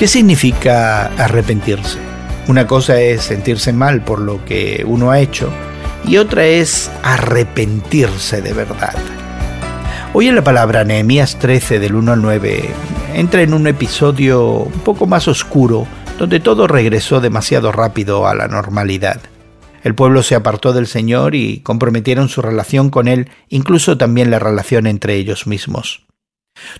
¿Qué significa arrepentirse? Una cosa es sentirse mal por lo que uno ha hecho y otra es arrepentirse de verdad. Hoy en la palabra Nehemías 13 del 1 al 9 entra en un episodio un poco más oscuro donde todo regresó demasiado rápido a la normalidad. El pueblo se apartó del Señor y comprometieron su relación con Él, incluso también la relación entre ellos mismos.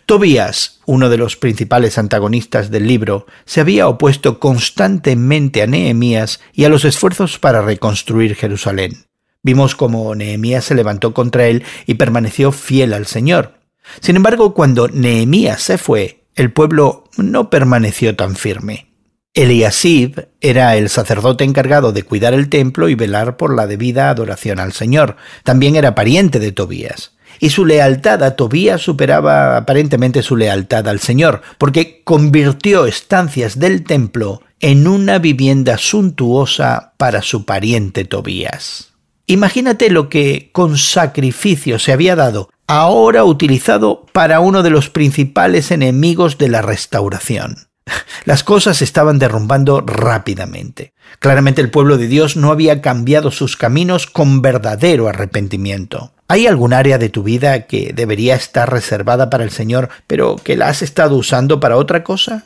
Tobías, uno de los principales antagonistas del libro, se había opuesto constantemente a Nehemías y a los esfuerzos para reconstruir Jerusalén. Vimos cómo Nehemías se levantó contra él y permaneció fiel al Señor. Sin embargo, cuando Nehemías se fue, el pueblo no permaneció tan firme. Eliasib era el sacerdote encargado de cuidar el templo y velar por la debida adoración al Señor. También era pariente de Tobías. Y su lealtad a Tobías superaba aparentemente su lealtad al Señor, porque convirtió estancias del templo en una vivienda suntuosa para su pariente Tobías. Imagínate lo que con sacrificio se había dado, ahora utilizado para uno de los principales enemigos de la restauración. Las cosas estaban derrumbando rápidamente. Claramente el pueblo de Dios no había cambiado sus caminos con verdadero arrepentimiento. ¿Hay algún área de tu vida que debería estar reservada para el Señor, pero que la has estado usando para otra cosa?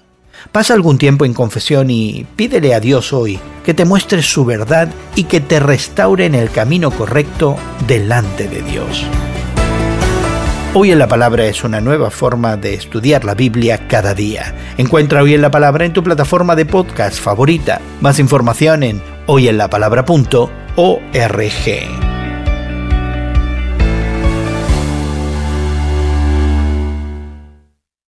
Pasa algún tiempo en confesión y pídele a Dios hoy que te muestre su verdad y que te restaure en el camino correcto delante de Dios. Hoy en la Palabra es una nueva forma de estudiar la Biblia cada día. Encuentra Hoy en la Palabra en tu plataforma de podcast favorita. Más información en hoyenlapalabra.org.